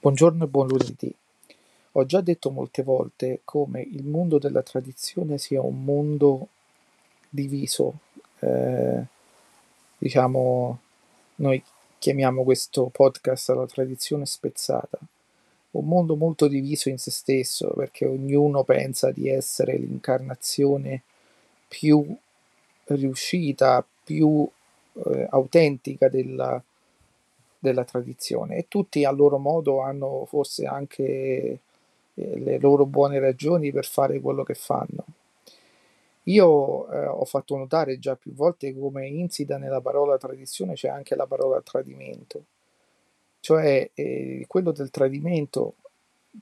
Buongiorno e buon lunedì. Ho già detto molte volte come il mondo della tradizione sia un mondo diviso, eh, diciamo, noi chiamiamo questo podcast la tradizione spezzata, un mondo molto diviso in se stesso perché ognuno pensa di essere l'incarnazione più riuscita, più eh, autentica della, della tradizione e tutti a loro modo hanno forse anche eh, le loro buone ragioni per fare quello che fanno. Io eh, ho fatto notare già più volte come insita nella parola tradizione c'è anche la parola tradimento, cioè eh, quello del tradimento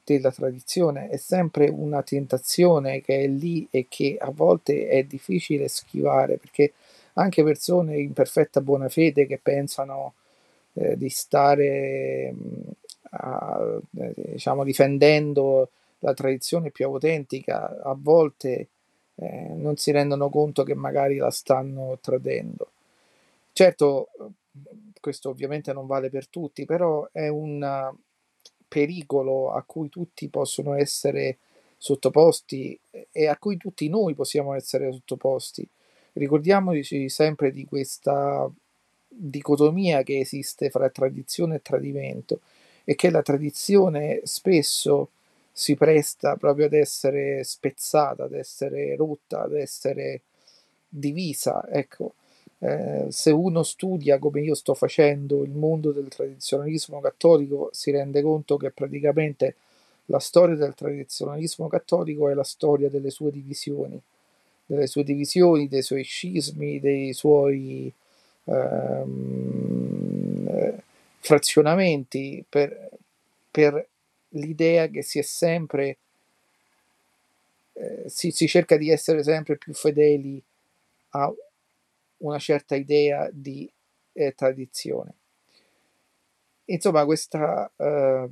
della tradizione è sempre una tentazione che è lì e che a volte è difficile schivare perché anche persone in perfetta buona fede che pensano eh, di stare a, eh, diciamo, difendendo la tradizione più autentica, a volte eh, non si rendono conto che magari la stanno tradendo. Certo, questo ovviamente non vale per tutti, però è un pericolo a cui tutti possono essere sottoposti e a cui tutti noi possiamo essere sottoposti. Ricordiamoci sempre di questa dicotomia che esiste fra tradizione e tradimento e che la tradizione spesso si presta proprio ad essere spezzata, ad essere rotta, ad essere divisa. Ecco, eh, se uno studia come io sto facendo il mondo del tradizionalismo cattolico, si rende conto che praticamente la storia del tradizionalismo cattolico è la storia delle sue divisioni, delle sue divisioni, dei suoi scismi, dei suoi ehm, frazionamenti per, per, l'idea che si è sempre eh, si, si, cerca di essere sempre più fedeli a una certa idea di eh, tradizione. Insomma, questa, eh,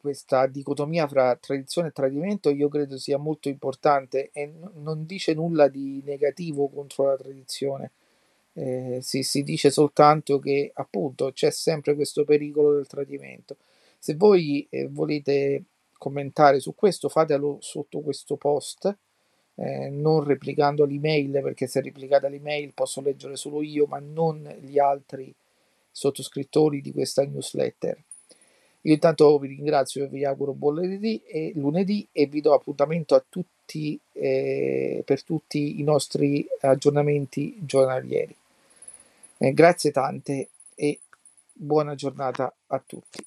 questa dicotomia fra tradizione e tradimento io credo sia molto importante e non dice nulla di negativo contro la tradizione, eh, si, si, dice soltanto che appunto c'è sempre questo pericolo del tradimento. Se voi eh, volete commentare su questo, fatelo sotto questo post, eh, non replicando l'email, perché se replicate l'email posso leggere solo io, ma non gli altri sottoscrittori di questa newsletter. Io intanto vi ringrazio e vi auguro buon lunedì e, lunedì e vi do appuntamento a tutti, eh, per tutti i nostri aggiornamenti giornalieri. Eh, grazie tante e buona giornata a tutti.